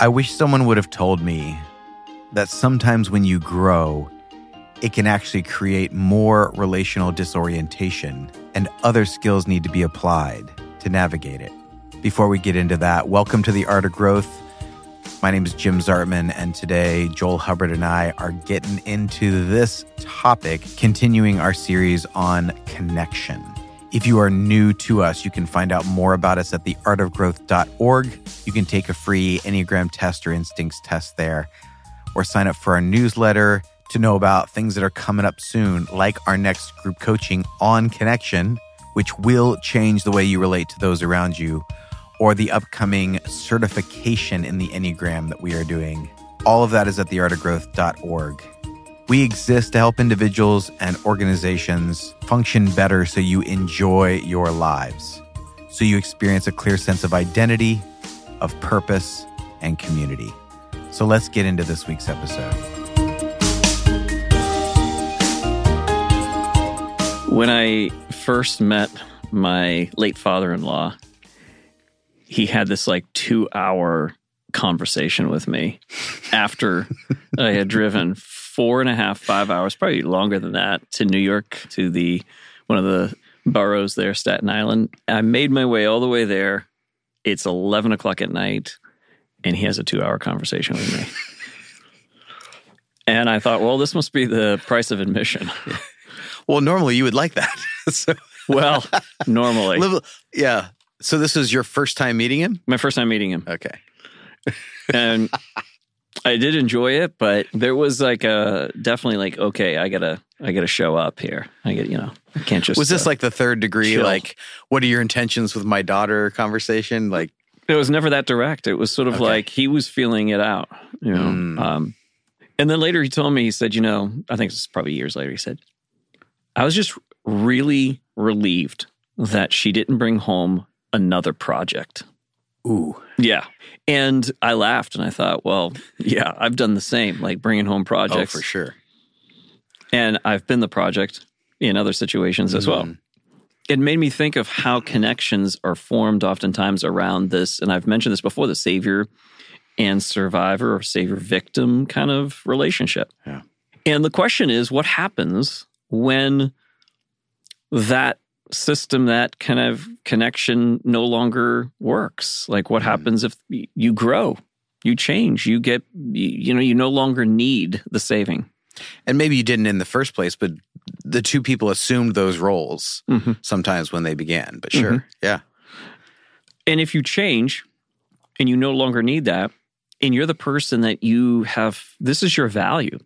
I wish someone would have told me that sometimes when you grow, it can actually create more relational disorientation and other skills need to be applied to navigate it. Before we get into that, welcome to the Art of Growth. My name is Jim Zartman, and today Joel Hubbard and I are getting into this topic, continuing our series on connection. If you are new to us, you can find out more about us at theartofgrowth.org. You can take a free Enneagram test or instincts test there, or sign up for our newsletter to know about things that are coming up soon, like our next group coaching on connection, which will change the way you relate to those around you, or the upcoming certification in the Enneagram that we are doing. All of that is at theartofgrowth.org. We exist to help individuals and organizations function better so you enjoy your lives, so you experience a clear sense of identity, of purpose, and community. So let's get into this week's episode. When I first met my late father in law, he had this like two hour conversation with me after I had driven four and a half, five hours, probably longer than that, to New York to the one of the boroughs there, Staten Island. I made my way all the way there. It's eleven o'clock at night, and he has a two hour conversation with me. and I thought, well, this must be the price of admission. Well, normally you would like that. so, well, normally. yeah. So this is your first time meeting him? My first time meeting him. Okay. And I did enjoy it, but there was like a definitely like okay, I gotta I gotta show up here. I get you know I can't just. Was this uh, like the third degree, chill. like, what are your intentions with my daughter conversation? Like, it was never that direct. It was sort of Okay. like he was feeling it out, you know. Mm. Um, and then later he told me he said, you know, I think is probably years later. He said, I was just really relieved that she didn't bring home another project. Ooh, Yeah. And I laughed and I thought, well, yeah, I've done the same, like bringing home oh, projects. for sure. And I've been the project in other situations as well. Mm. It made me think of how connections are formed oftentimes around this. And I've mentioned this before the savior and survivor or savior victim kind of relationship. Yeah. And the question is what happens when that system, that kind of connection no longer works? Like what Mhm. happens if you grow, you change, you get, you know, you no longer need the saving? And maybe you didn't in the first place, but the two people assumed those roles Mhm. sometimes when they began. But sure. Mhm. Yeah. And if you change and you no longer need that, and you're the person that you have, this is your value.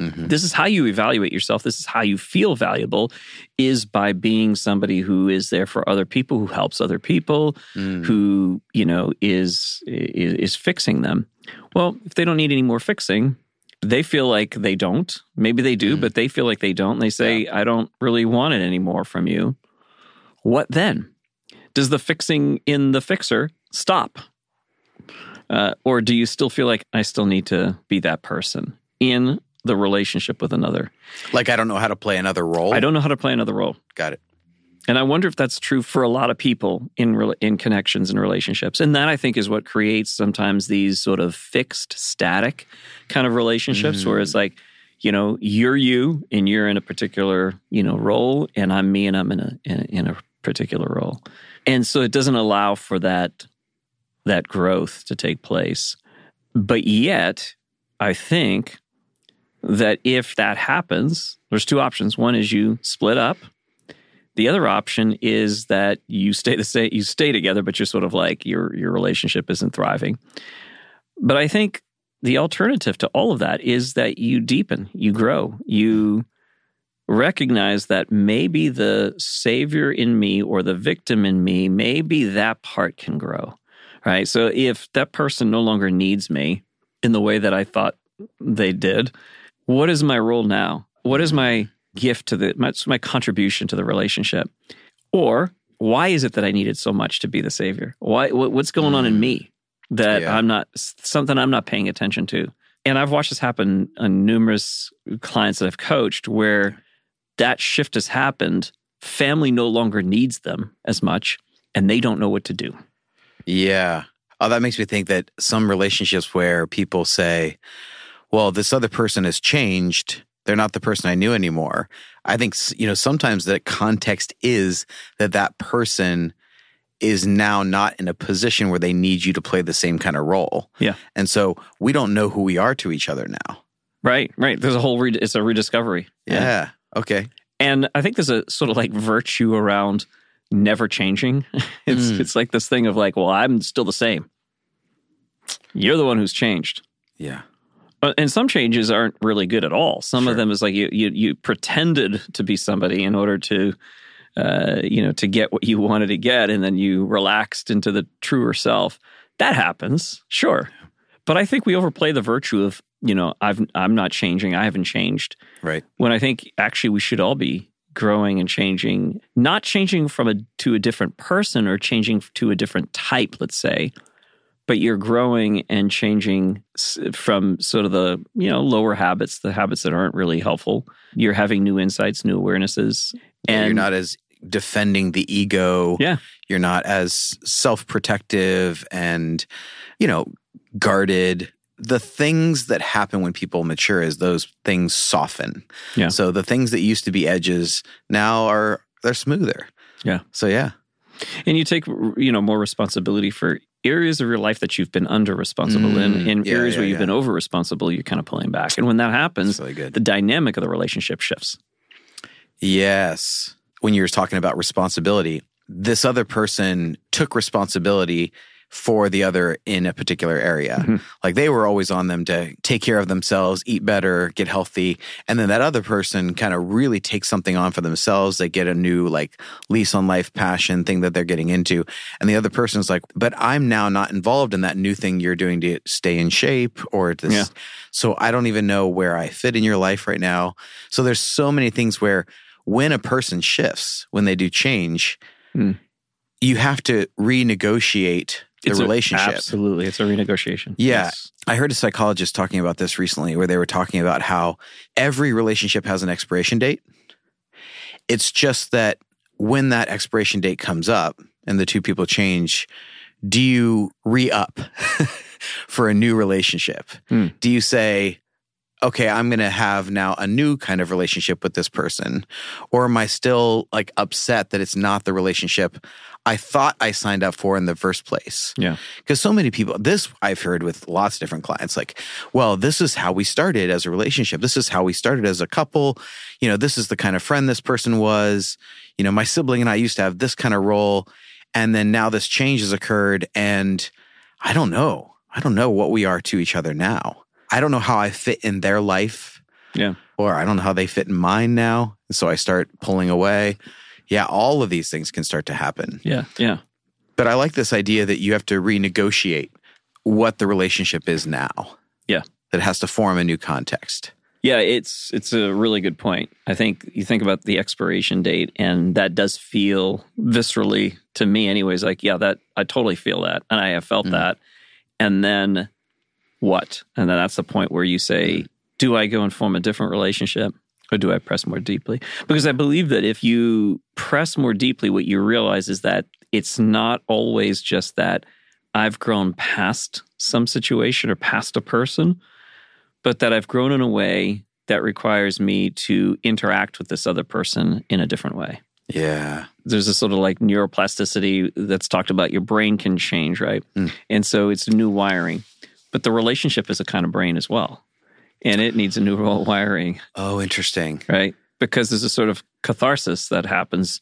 Hmm This is how you evaluate yourself. This is how you feel valuable is by being somebody who is there for other people, who helps other people, Mm. who, you know, is, is is fixing them. Well, if they don't need any more fixing, they feel like they don't. Maybe they do, Mm. but they feel like they don't. They say, I don't really want it anymore from you. What then? Does the fixing in the fixer stop? Uh, or do you still feel like I still need to be that person in the relationship with another? Like, I don't know how to play another role. I don't know how to play another role. Got it. And I wonder if that's true for a lot of people in in connections and relationships. And that I think is what creates sometimes these sort of fixed, static kind of relationships mm-hmm. where it's like, you know, you're you and you're in a particular, you know, role and I'm me and I'm in a in, in a particular role. And so it doesn't allow for that that growth to take place. But yet, I think that if that happens, there's two options. One is you split up. The other option is that you stay the same, you stay together, but you're sort of like your your relationship isn't thriving. But I think the alternative to all of that is that you deepen, you grow, you recognize that maybe the savior in me or the victim in me, maybe that part can grow. Right. So if that person no longer needs me in the way that I thought they did, what is my role now? What is mm-hmm. my gift to the my, my contribution to the relationship? Or why is it that I needed so much to be the savior? Why what, what's going on in mm. me that Yeah. I'm not something I'm not paying attention to? And I've watched this happen on numerous clients that I've coached where that shift has happened. Family no longer needs them as much and they don't know what to do. Yeah. Oh, that makes me think that some relationships where people say, well, this other person has changed. They're not the person I knew anymore. I think, you know, sometimes the context is that that person is now not in a position where they need you to play the same kind of role. Yeah. And so we don't know who we are to each other now. Right, right. There's a whole, re- it's a rediscovery. Yeah. Okay. And I think there's a sort of like virtue around never changing. it's Mm. it's like this thing of like, well, I'm still the same. You're the one who's changed. Yeah. And some changes aren't really good at all. Some Sure. of them is like you you you pretended to be somebody in order to uh, you know to get what you wanted to get, and then you relaxed into the truer self. That happens, sure, but I think we overplay the virtue of you know I've I'm not changing. I haven't changed. Right. When I think actually we should all be growing and changing, not changing from a to a different person or changing to a different type. Let's say but you're growing and changing from sort of the you know lower habits the habits that aren't really helpful you're having new insights new awarenesses And you're not as defending the ego. Yeah. You're not as self protective and, you know, guarded. The things that happen when people mature is those things soften. Yeah. So the things that used to be edges now are they're smoother. Yeah. So yeah. and you take you know more responsibility for areas of your life that you've been under responsible in Mm, in yeah, areas yeah, where you've yeah. been over responsible you're kind of pulling back and when that happens really the dynamic of the relationship shifts Yes. When you were talking about responsibility, this other person took responsibility for the other in a particular area. Mhm. Like they were always on them to take care of themselves, eat better, get healthy. And then that other person kind of really takes something on for themselves. They get a new like lease on life passion thing that they're getting into. And the other person's like, but I'm now not involved in that new thing you're doing to stay in shape or this. Yeah. So I don't even know where I fit in your life right now. So there's so many things where when a person shifts, when they do change, Hmm. you have to renegotiate the It's a- relationship. absolutely it's a renegotiation Yeah. Yes. I heard a psychologist talking about this recently where they were talking about how every relationship has an expiration date. It's just that when that expiration date comes up and the two people change, do you re up for a new relationship? Hmm. Do you say, okay, I'm going to have now a new kind of relationship with this person? Or am I still like upset that it's not the relationship I thought I signed up for in the first place? yeah Because so many people, this I've heard with lots of different clients, like, well, this is how we started as a relationship. This is how we started as a couple. You know, this is the kind of friend this person was. You know, my sibling and I used to have this kind of role. And then now this change has occurred. And I don't know. I don't know what we are to each other now. I don't know how I fit in their life. Yeah. Or I don't know how they fit in mine now. And so I start pulling away. Yeah, all of these things can start to happen. yeah yeah But I like this idea that you have to renegotiate what the relationship is now. Yeah. That has to form a new context. Yeah, it's it's a really good point. I think you think about the expiration date, and that does feel viscerally to me, anyways. Like, yeah, that I totally feel that, and I have felt Mm. that. And then what? And then that's the point where you say, do I go and form a different relationship, or do I press more deeply? Because I believe that if you press more deeply, what you realize is that it's not always just that I've grown past some situation or past a person but that I've grown in a way that requires me to interact with this other person in a different way. Yeah. There's a sort of like neuroplasticity that's talked about. Your brain can change, right? Mm. And so it's new wiring. But the relationship is a kind of brain as well. And it needs a new wiring, Oh, interesting. right? Because there's a sort of catharsis that happens,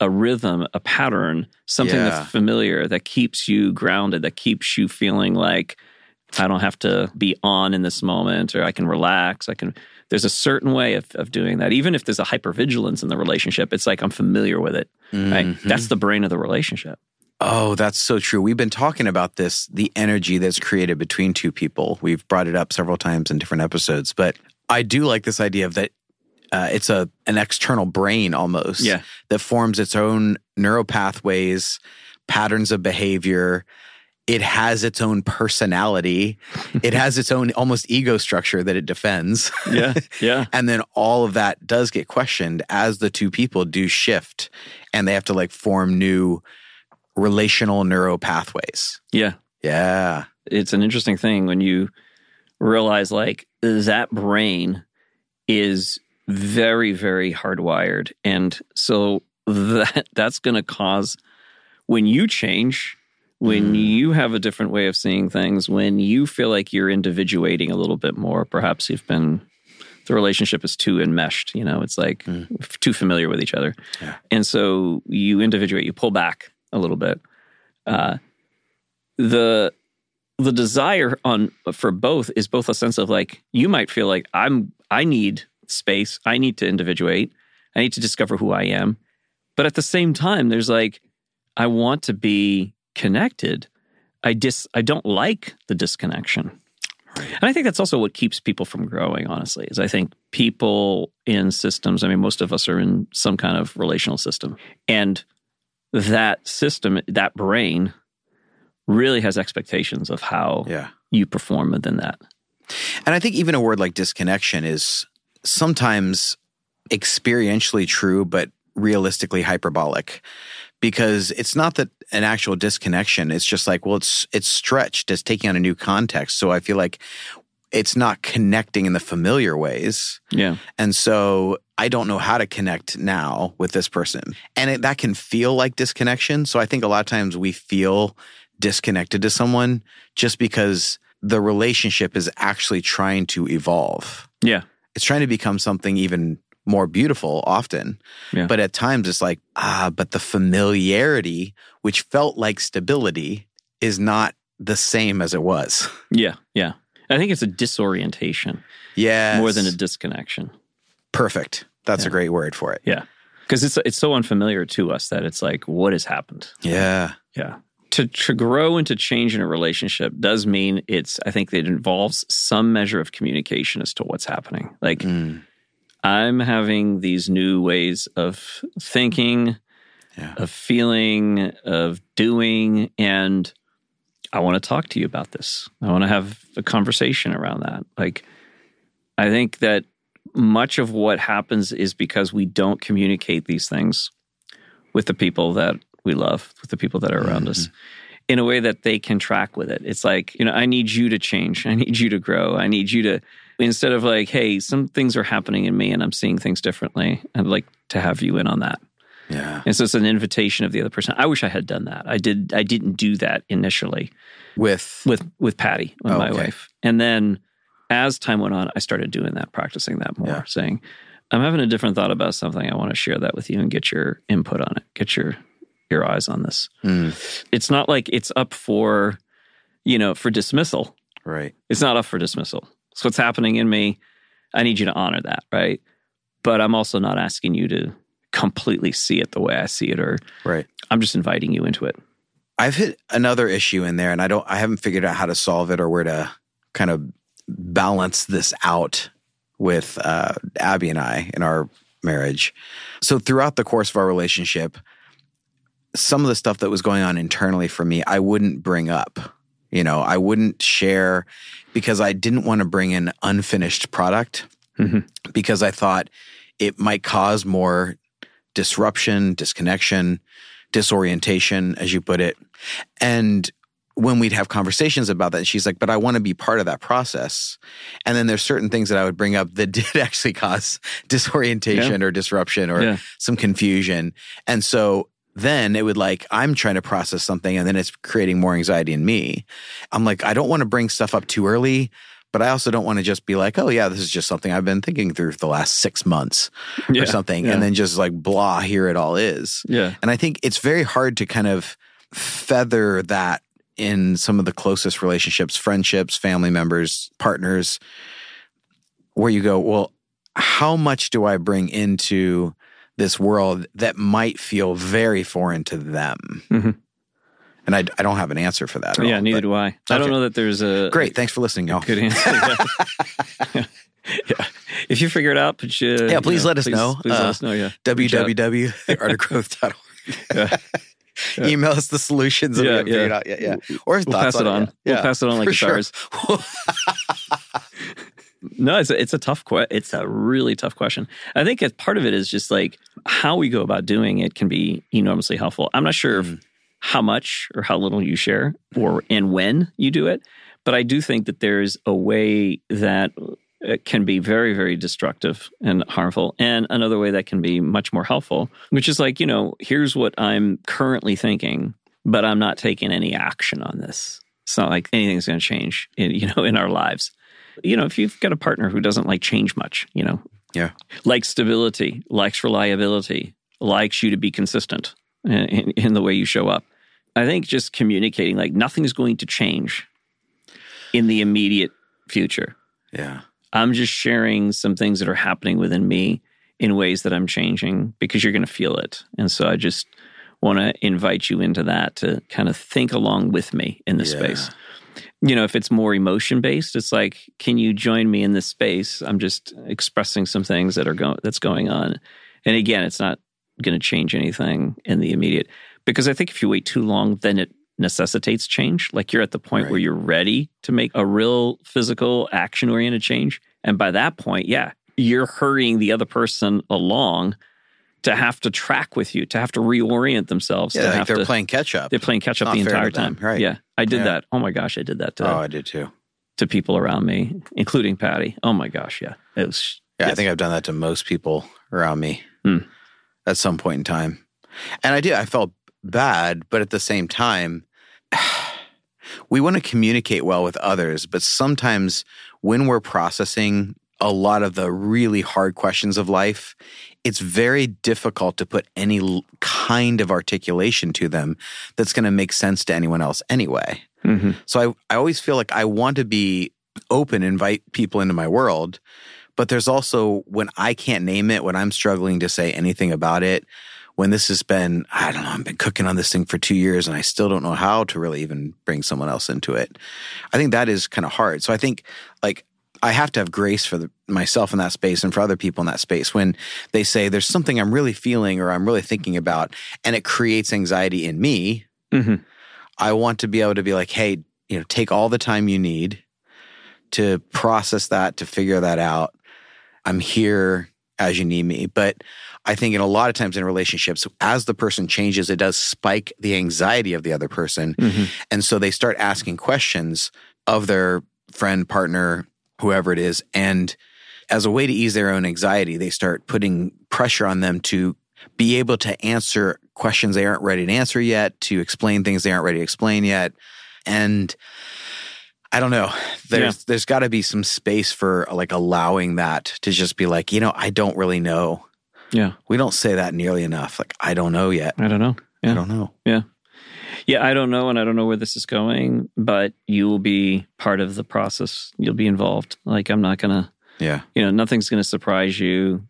a rhythm, a pattern, something Yeah. that's familiar that keeps you grounded, that keeps you feeling like I don't have to be on in this moment or I can relax. I can there's a certain way of, of doing that. Even if there's a hypervigilance in the relationship, it's like I'm familiar with it. Right. Mhm. That's the brain of the relationship. Oh, that's so true. We've been talking about this, the energy that's created between two people. We've brought it up several times in different episodes, but I do like this idea of that uh, it's a an external brain almost Yeah. that forms its own neural pathways, patterns of behavior. It has its own personality. it has its own almost ego structure that it defends. Yeah. Yeah. And then all of that does get questioned as the two people do shift and they have to like form new relational neuro pathways. Yeah. Yeah. It's an interesting thing when you realize like that brain is very, very hardwired. And so that that's going to cause when you change, when Mm. you have a different way of seeing things, when you feel like you're individuating a little bit more, perhaps you've been the relationship is too enmeshed, you know, it's like Mm. too familiar with each other. Yeah. And so you individuate, you pull back a little bit. Uh, the the desire on for both is both a sense of like you might feel like I'm I need space, I need to individuate, I need to discover who I am. But at the same time, there's like I want to be connected. I dis I don't like the disconnection. And I think that's also what keeps people from growing, honestly, is I think people in systems, I mean, most of us are in some kind of relational system. And that system, that brain, really has expectations of how Yeah. you perform within that. And I think even a word like disconnection is sometimes experientially true, but realistically hyperbolic. Because it's not that an actual disconnection, it's just like, well, it's it's stretched, it's taking on a new context. So I feel like it's not connecting in the familiar ways. Yeah. And so I don't know how to connect now with this person. And it, that can feel like disconnection. So I think a lot of times we feel disconnected to someone just because the relationship is actually trying to evolve. Yeah. It's trying to become something even more beautiful often. Yeah. But at times it's like, ah, but the familiarity, which felt like stability, is not the same as it was. Yeah. Yeah. I think it's a disorientation Yeah. more than a disconnection. perfect. That's Yeah. a great word for it. Yeah. Because it's it's so unfamiliar to us that it's like, what has happened? Yeah. Yeah. To to grow and to change in a relationship does mean it's I think it involves some measure of communication as to what's happening. Like Mm. I'm having these new ways of thinking, Yeah. of feeling, of doing, and I want to talk to you about this. I want to have a conversation around that. Like, I think that much of what happens is because we don't communicate these things with the people that we love, with the people that are around us. Mm-hmm. In a way that they can track with it. It's like, you know, I need you to change. I need you to grow. I need you to instead of like, hey, some things are happening in me and I'm seeing things differently. I'd like to have you in on that. Yeah. And so it's an invitation of the other person. I wish I had done that. I did. I didn't do that initially With with with Patty, with Oh, my okay. wife. And then as time went on, I started doing that, practicing that more, Yeah. saying, "I'm having a different thought about something. I want to share that with you and get your input on it. Get your your eyes on this." Mm, It's not like it's up for, you know, for dismissal. right. It's not up for dismissal. So what's happening in me, I need you to honor that, right? But I'm also not asking you to completely see it the way I see it, or Right. I'm just inviting you into it. I've hit another issue in there and I don't I haven't figured out how to solve it or where to kind of balance this out with uh, Abby and I in our marriage. So throughout the course of our relationship, some of the stuff that was going on internally for me, I wouldn't bring up. You know, I wouldn't share because I didn't want to bring in unfinished product Mhm. because I thought it might cause more disruption, disconnection, disorientation, as you put it. And when we'd have conversations about that, she's like, but I want to be part of that process. And then there's certain things that I would bring up that did actually cause disorientation or disruption or Yeah. some confusion. And so then it would like, I'm trying to process something and then it's creating more anxiety in me. I'm like, I don't want to bring stuff up too early, but I also don't want to just be like, oh, yeah, this is just something I've been thinking through for the last six months Yeah. or something. Yeah. And then just like, blah, here it all is. Yeah. And I think it's very hard to kind of feather that in some of the closest relationships, friendships, family members, partners, where you go, well, how much do I bring into this world that might feel very foreign to them? Mhm. And I, I don't have an answer for that. At yeah, all, neither but- do I. I don't know that there's a Great. Thanks for listening, y'all. good answer. Yeah. yeah. If you figure it out, but you, Yeah, please you let us please, know. Please let Uh, us know. Yeah. Out. www.artofgrowth.org. Yeah. Yeah. Email us the solutions Yeah, yeah. out. Yeah. Or We'll pass it on. it. We'll Yeah. pass it on like sure. guitars. No, it's a, it's a tough que- It's a really tough question. I think part of it is just like how we go about doing it can be enormously helpful. I'm not sure if Mm. How much or how little you share or mm-hmm. and when you do it. But I do think that there's a way that it can be very, very destructive and harmful, and another way that can be much more helpful, which is like, you know, here's what I'm currently thinking, but I'm not taking any action on this. It's not like anything's going to change, in, you know, in our lives. You know, if you've got a partner who doesn't like change much, you know, Yeah. likes stability, likes reliability, likes you to be consistent in, in, in the way you show up. I think just communicating like nothing's going to change in the immediate future. Yeah. I'm just sharing some things that are happening within me in ways that I'm changing because you're going to feel it. And so I just want to invite you into that to kind of think along with me in this Yeah. space. You know, if it's more emotion based, it's like, can you join me in this space? I'm just expressing some things that are going that's going on. And again, it's not going to change anything in the immediate because I think if you wait too long, then it necessitates change. Like you're at the point where you're ready to make a real physical action oriented change. And by that point, yeah, you're hurrying the other person along to have to track with you, to have to reorient themselves. Yeah, to like have they're to, playing catch up. they're playing catch up the entire time. right. Yeah. I did Yeah. that. Oh my gosh, I did that to, oh, I did too. to people around me, including Patty. Oh my gosh, yeah. It was Yeah, I think I've done that to most people around me Hmm. at some point in time. And I did, I felt bad, but at the same time, we want to communicate well with others, but sometimes when we're processing a lot of the really hard questions of life, it's very difficult to put any kind of articulation to them that's going to make sense to anyone else anyway. Mhm. So I, I always feel like I want to be open, invite people into my world. But there's also when I can't name it, when I'm struggling to say anything about it, when this has been, I don't know, I've been cooking on this thing for two years and I still don't know how to really even bring someone else into it. I think that is kind of hard. So I think like I have to have grace for the, myself in that space and for other people in that space when they say there's something I'm really feeling or I'm really thinking about and it creates anxiety in me. Mhm. I want to be able to be like, hey, you know, take all the time you need to process that, to figure that out. I'm here as you need me. But I think in a lot of times in relationships, as the person changes, it does spike the anxiety of the other person. Mhm. And so they start asking questions of their friend, partner, whoever it is. And as a way to ease their own anxiety, they start putting pressure on them to be able to answer questions they aren't ready to answer yet, to explain things they aren't ready to explain yet. And I don't know. There's there's got to be some space for like allowing that to just be like, you know, I don't really know. Yeah. We don't say that nearly enough. Like, I don't know yet. I don't know. Yeah. I don't know. Yeah. Yeah, I don't know, and I don't know where this is going, but you will be part of the process. You'll be involved. Like I'm not gonna, Yeah. you know, nothing's gonna surprise you,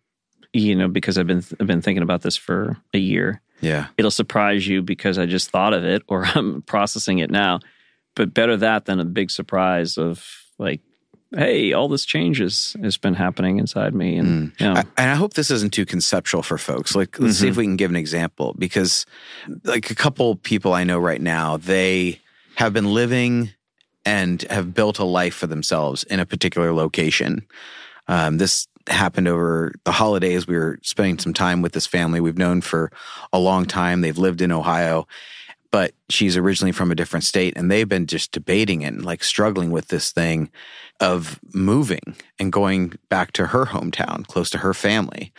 you know, because I've been I've been thinking about this for a year. Yeah. It'll surprise you because I just thought of it or I'm processing it now. But better that than a big surprise of like, hey, all this changes has been happening inside me, and you know, I, and I hope this isn't too conceptual for folks. Like, let's see if we can give an example because, like, a couple people I know right now, they have been living and have built a life for themselves in a particular location. Um, this happened over the holidays. We were spending some time with this family we've known for a long time. They've lived in Ohio, but she's originally from a different state, and they've been just debating it and like struggling with this thing of moving and going back to her hometown, close to her family.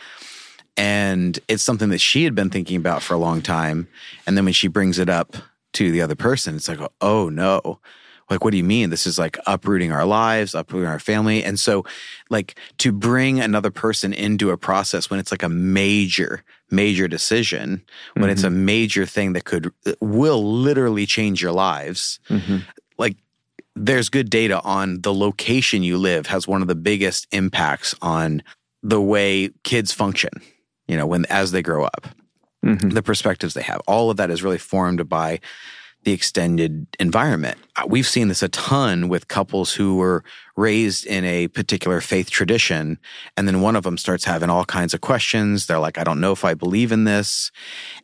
And it's something that she had been thinking about for a long time. And then when she brings it up to the other person, it's like, oh no. Like, what do you mean? This is like uprooting our lives, uprooting our family. And so, like, to bring another person into a process when it's like a major, major decision, when it's a major thing that could, will literally change your lives, Mhm. like there's good data on the location you live has one of the biggest impacts on the way kids function you know when as they grow up Mhm. the perspectives they have all of that is really formed by the extended environment. Uh, we've seen this a ton with couples who were raised in a particular faith tradition and then one of them starts having all kinds of questions. They're like i don't know if i believe in this.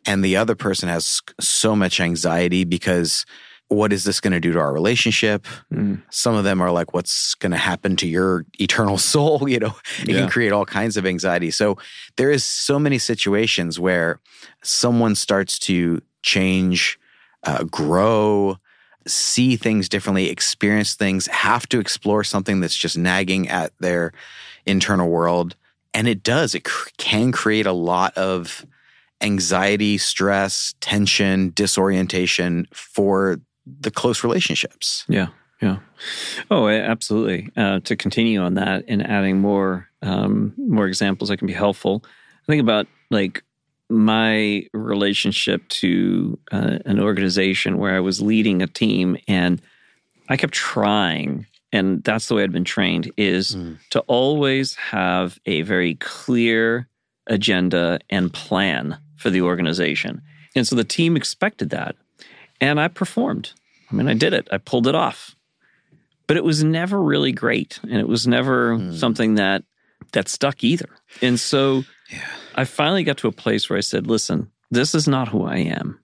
And the other person has so much anxiety because what is this going to do to our relationship? Mm. some of them are like what's going to happen to your eternal soul? You know? It Yeah. can create all kinds of anxiety. So there is so many situations where someone starts to change uh, grow, see things differently, experience things, have to explore something that's just nagging at their internal world. And it does, it cr- can create a lot of anxiety, stress, tension, disorientation for the close relationships. Yeah. Yeah. Oh, absolutely. Uh, to continue on that and adding more um, more examples that can be helpful. I think about like my relationship to uh, an organization where I was leading a team, and I kept trying, and that's the way I'd been trained is mm. to always have a very clear agenda and plan for the organization. And so the team expected that. And I performed. I mean, I did it, I pulled it off. But it was never really great. And it was never mm. something that that stuck either. And so yeah. I finally got to a place where I said, listen, this is not who I am.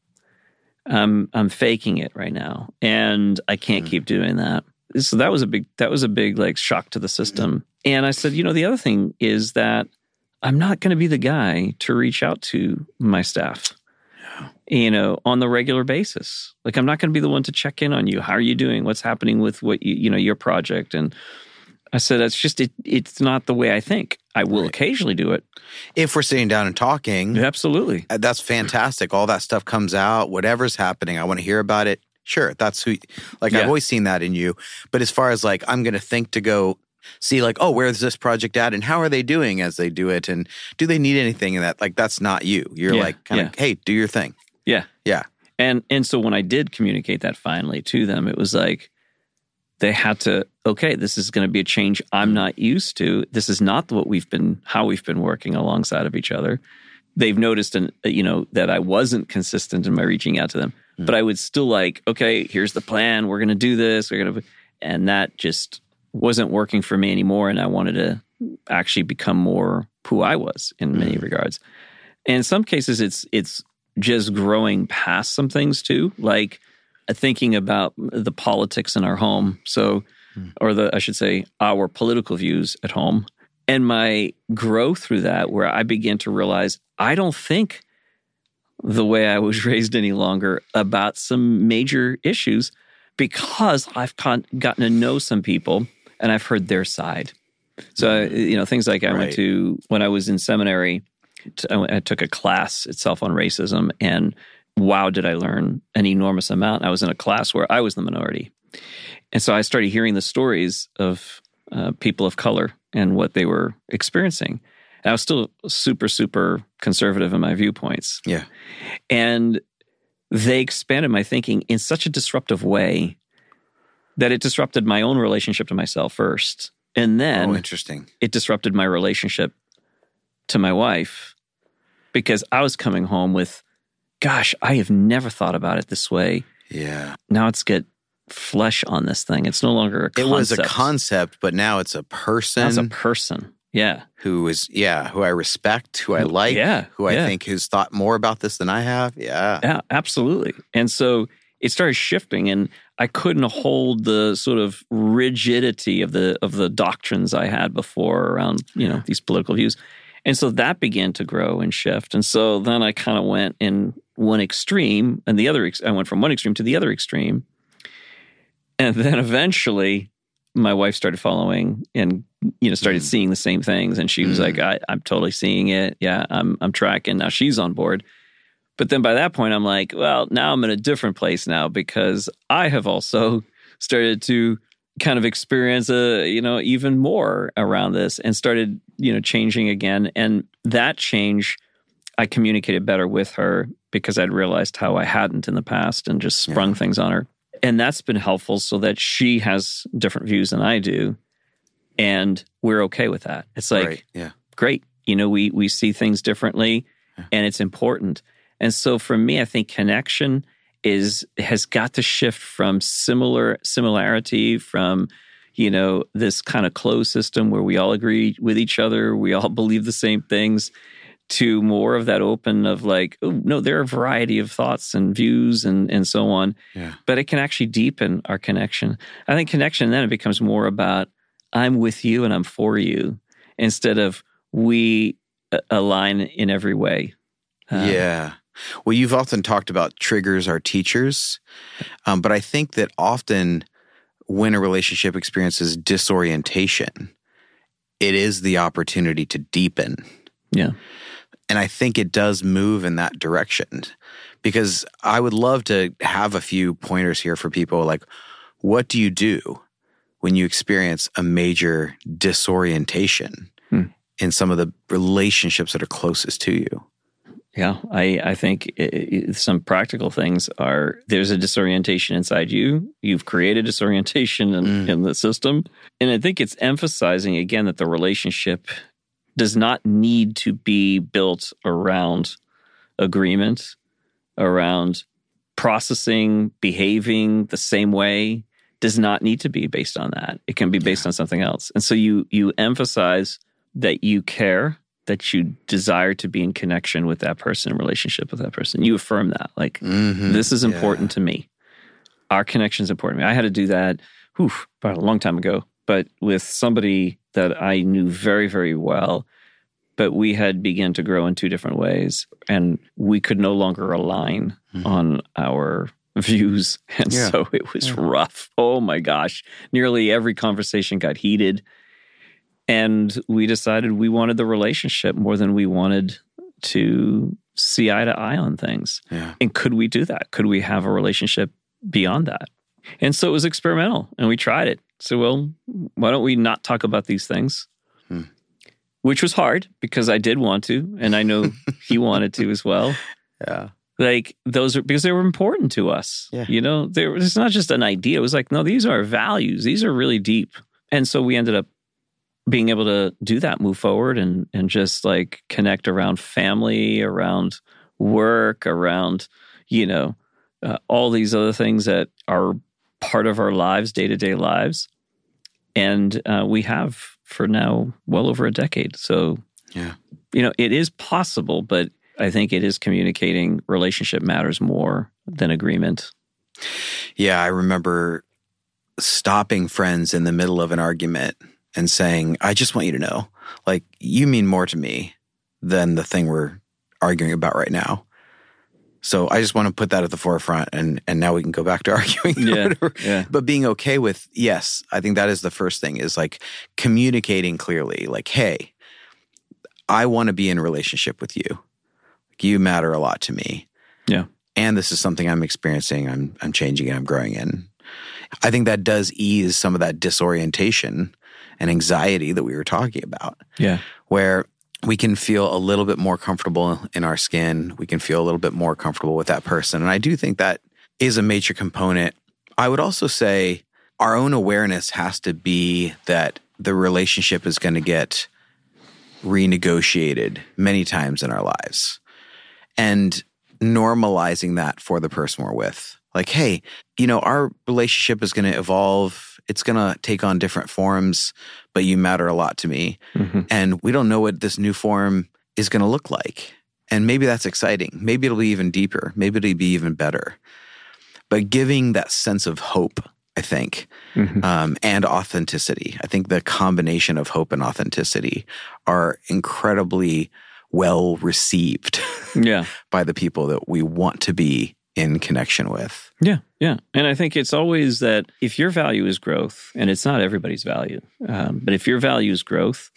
I'm I'm faking it right now. And I can't mm. keep doing that. So that was a big that was a big like shock to the system. And I said, you know, the other thing is that I'm not going to be the guy to reach out to my staff, you know, on the regular basis. Like, I'm not going to be the one to check in on you. How are you doing? What's happening with what you, you know, your project? And I said, that's just, it, it's not the way I think. I will right. occasionally do it. If we're sitting down and talking. Absolutely. Uh, that's fantastic. All that stuff comes out, whatever's happening. I want to hear about it. Sure. That's who, like, yeah. I've always seen that in you. But as far as like, I'm going to think to go, see like oh where's this project at and how are they doing as they do it and do they need anything in that like that's not you you're yeah, like kind of yeah. hey do your thing yeah yeah and and so when i did communicate that finally to them it was like they had to okay this is going to be a change i'm not used to this is not what we've been how we've been working alongside of each other they've noticed and you know that i wasn't consistent in my reaching out to them mm. but i would still like okay here's the plan we're going to do this we're going to and that just wasn't working for me anymore and I wanted to actually become more who I was in many mm. regards. And in some cases it's it's just growing past some things too, like thinking about the politics in our home. So mm. or the I should say our political views at home. And my growth through that where I began to realize I don't think the way I was raised any longer about some major issues because I've gotten to know some people and I've heard their side. So you know things like I right. went to when I was in seminary. I took a class itself on racism, and wow, did I learn an enormous amount. I was in a class where I was the minority, and so I started hearing the stories of uh, people of color and what they were experiencing. And I was still super, super conservative in my viewpoints. Yeah, and they expanded my thinking in such a disruptive way that it disrupted my own relationship to myself first. And then oh, interesting. It disrupted my relationship to my wife because I was coming home with, gosh, I have never thought about it this way. Yeah. Now it's get flesh on this thing. It's no longer a concept. It was a concept, but now it's a person. It's a person. Yeah. Who is, yeah, who I respect, who I like, yeah, who I yeah. think has thought more about this than I have. Yeah. Yeah, absolutely. And so it started shifting and I couldn't hold the sort of rigidity of the of the doctrines I had before around, you know, these political views. And so that began to grow and shift. And so then I kind of went in one extreme and the other I went from one extreme to the other extreme. And then eventually my wife started following and you know started mm. seeing the same things and she was mm. like I, i'm totally seeing it yeah i'm i'm tracking now she's on board but then by that point, I'm like, well, now I'm in a different place now because I have also started to kind of experience a you know even more around this and started you know changing again and that change i communicated better with her because i'd realized how i hadn't in the past and just sprung yeah. things on her and that's been helpful so that she has different views than i do and we're okay with that it's like right. yeah great you know we we see things differently yeah. and it's important and so for me, I think connection is has got to shift from similar similarity from you know this kind of closed system where we all agree with each other, we all believe the same things to more of that open of like oh no there are a variety of thoughts and views and and so on yeah. but it can actually deepen our connection i think connection then it becomes more about i'm with you and i'm for you instead of we align in every way um, yeah Well, you've often talked about triggers are teachers, um, but I think that often when a relationship experiences disorientation, it is the opportunity to deepen. Yeah. And I think it does move in that direction because I would love to have a few pointers here for people like, what do you do when you experience a major disorientation hmm. in some of the relationships that are closest to you? Yeah, I, I think it, it, some practical things are there's a disorientation inside you. You've created disorientation in, mm. in the system. And I think it's emphasizing again that the relationship does not need to be built around agreement, around processing, behaving the same way, does not need to be based on that. It can be based on something else. And so you you emphasize that you care, that you desire to be in connection with that person, in relationship with that person. You affirm that. Like mm-hmm. this is important yeah. to me. Our connection is important to me. I had to do that whew, about a long time ago, but with somebody that I knew very, very well. But we had begun to grow in two different ways, and we could no longer align mm-hmm. on our views. And yeah. so it was yeah. rough. Oh my gosh. Nearly every conversation got heated. And we decided we wanted the relationship more than we wanted to see eye to eye on things. Yeah. And could we do that? Could we have a relationship beyond that? And so it was experimental and we tried it. So, well, why don't we not talk about these things? Hmm. Which was hard because I did want to, and I know he wanted to as well. Yeah like those are because they were important to us. Yeah. You know, there it's not just an idea. It was like, no, these are values. These are really deep. And so we ended up being able to do that, move forward and and just like connect around family, around work, around, you know, uh, all these other things that are part of our lives, day-to-day lives. And uh, we have for now well over a decade. So, yeah. You know, it is possible, but I think it is communicating relationship matters more than agreement. Yeah, I remember stopping friends in the middle of an argument and saying, I just want you to know, like, you mean more to me than the thing we're arguing about right now. So I just want to put that at the forefront and and now we can go back to arguing. Yeah, yeah. But being okay with yes, I think that is the first thing is like communicating clearly, like, hey, I want to be in a relationship with you you matter a lot to me. Yeah. And this is something I'm experiencing, I'm I'm changing and I'm growing in. I think that does ease some of that disorientation and anxiety that we were talking about. Yeah. Where we can feel a little bit more comfortable in our skin. We can feel a little bit more comfortable with that person. And I do think that is a major component. I would also say our own awareness has to be that the relationship is going to get renegotiated many times in our lives and normalizing that for the person we're with. Like, hey, you know, our relationship is going to evolve. It's going to take on different forms, but you matter a lot to me. Mm-hmm. And we don't know what this new form is going to look like. And maybe that's exciting. Maybe it'll be even deeper. Maybe it'll be even better. But giving that sense of hope, I think, mm-hmm. um, and authenticity. I think the combination of hope and authenticity are incredibly well received yeah. by the people that we want to be in connection with. Yeah, yeah. And I think it's always that if your value is growth, and it's not everybody's value, um, but if your value is growth,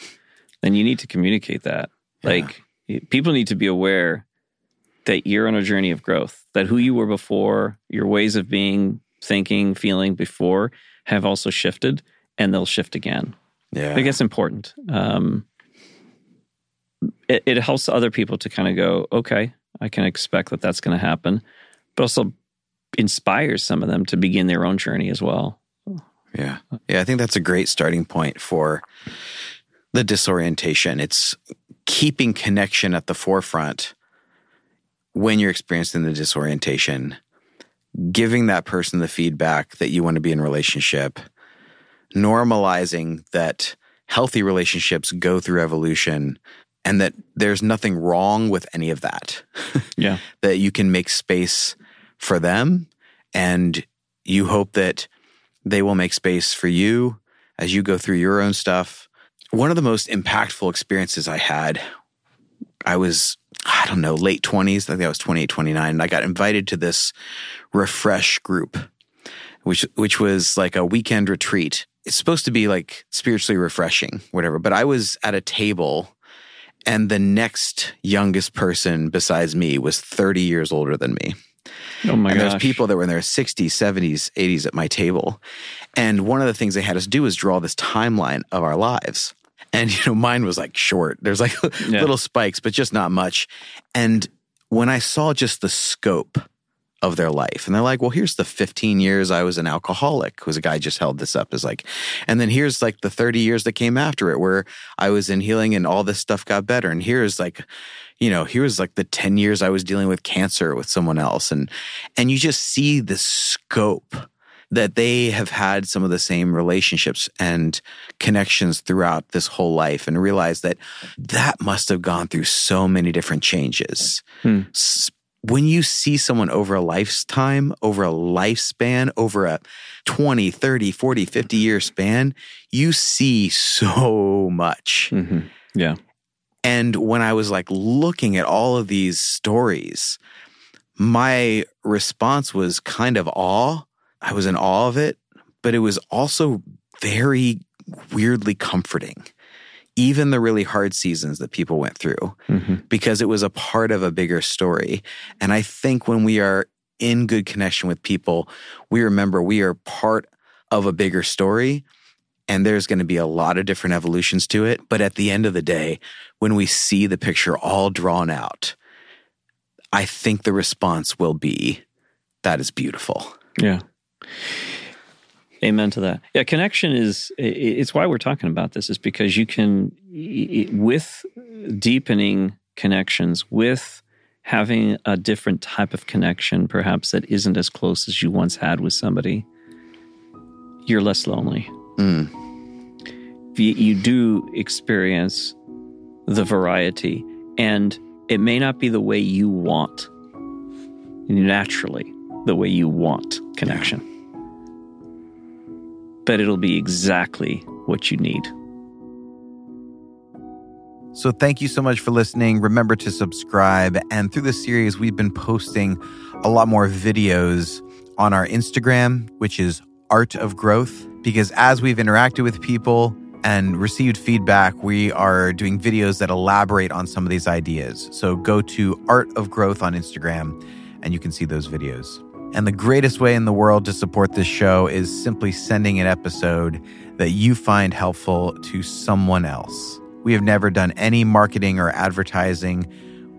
then you need to communicate that. Yeah. Like people need to be aware that you're on a journey of growth, that who you were before, your ways of being, thinking, feeling before have also shifted and they'll shift again. Yeah. I think it's important. Um, it, it helps other people to kind of go, okay, I can expect that that's going to happen, but also inspires some of them to begin their own journey as well. Yeah. Yeah. I think that's a great starting point for the disorientation. It's keeping connection at the forefront when you're experiencing the disorientation, giving that person the feedback that you want to be in relationship, normalizing that healthy relationships go through evolution and that there's nothing wrong with any of that. Yeah. that you can make space for them and you hope that they will make space for you as you go through your own stuff. One of the most impactful experiences I had I was, I don't know, late 20s. I think I was 28, 29. And I got invited to this refresh group, which, which was like a weekend retreat. It's supposed to be like spiritually refreshing, whatever. But I was at a table and the next youngest person besides me was 30 years older than me. Oh my and gosh. there's people that were in their 60s, 70s, 80s at my table. And one of the things they had us do was draw this timeline of our lives. And, you know, mine was like short. There's like Yeah. little spikes, but just not much. And when I saw just the scope of their life, and they're like, well, here's the 15 years I was an alcoholic, because a guy just held this up as like, and then here's like the 30 years that came after it where I was in healing and all this stuff got better. And here's like, you know, here's like the 10 years I was dealing with cancer with someone else. And, and you just see the scope that they have had some of the same relationships and connections throughout this whole life and realize that that must have gone through so many different changes. Hmm. When you see someone over a lifetime, over a lifespan, over a 20, 30, 40, 50 year span, you see so much. Mhm. Yeah. And when I was like looking at all of these stories, my response was kind of awe. I was in awe of it, but it was also very weirdly comforting. Even the really hard seasons that people went through, Mhm. because it was a part of a bigger story. And I think when we are in good connection with people, we remember we are part of a bigger story. And there's going to be a lot of different evolutions to it. But at the end of the day, when we see the picture all drawn out, I think the response will be that is beautiful. Yeah. Amen to that. Yeah, connection is it's why we're talking about this is because you can with deepening connections with having a different type of connection perhaps that isn't as close as you once had with somebody you're less lonely. Mm. You, you do experience the variety and it may not be the way you want naturally the way you want connection but it'll be exactly what you need. So, thank you so much for listening. Remember to subscribe. And through this series, we've been posting a lot more videos on our Instagram, which is Art of Growth, because as we've interacted with people and received feedback, we are doing videos that elaborate on some of these ideas. So, go to Art of Growth on Instagram and you can see those videos. And the greatest way in the world to support this show is simply sending an episode that you find helpful to someone else. We have never done any marketing or advertising.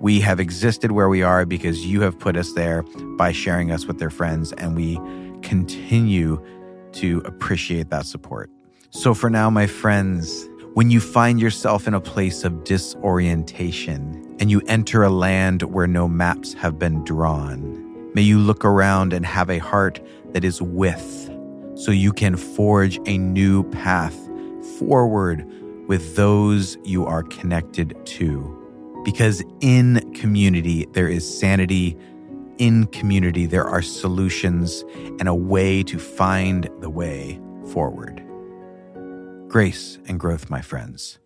We have existed where we are because you have put us there by sharing us with their friends, and we continue to appreciate that support. So, for now, my friends, when you find yourself in a place of disorientation and you enter a land where no maps have been drawn, may you look around and have a heart that is with, so you can forge a new path forward with those you are connected to. Because in community, there is sanity. In community, there are solutions and a way to find the way forward. Grace and growth, my friends.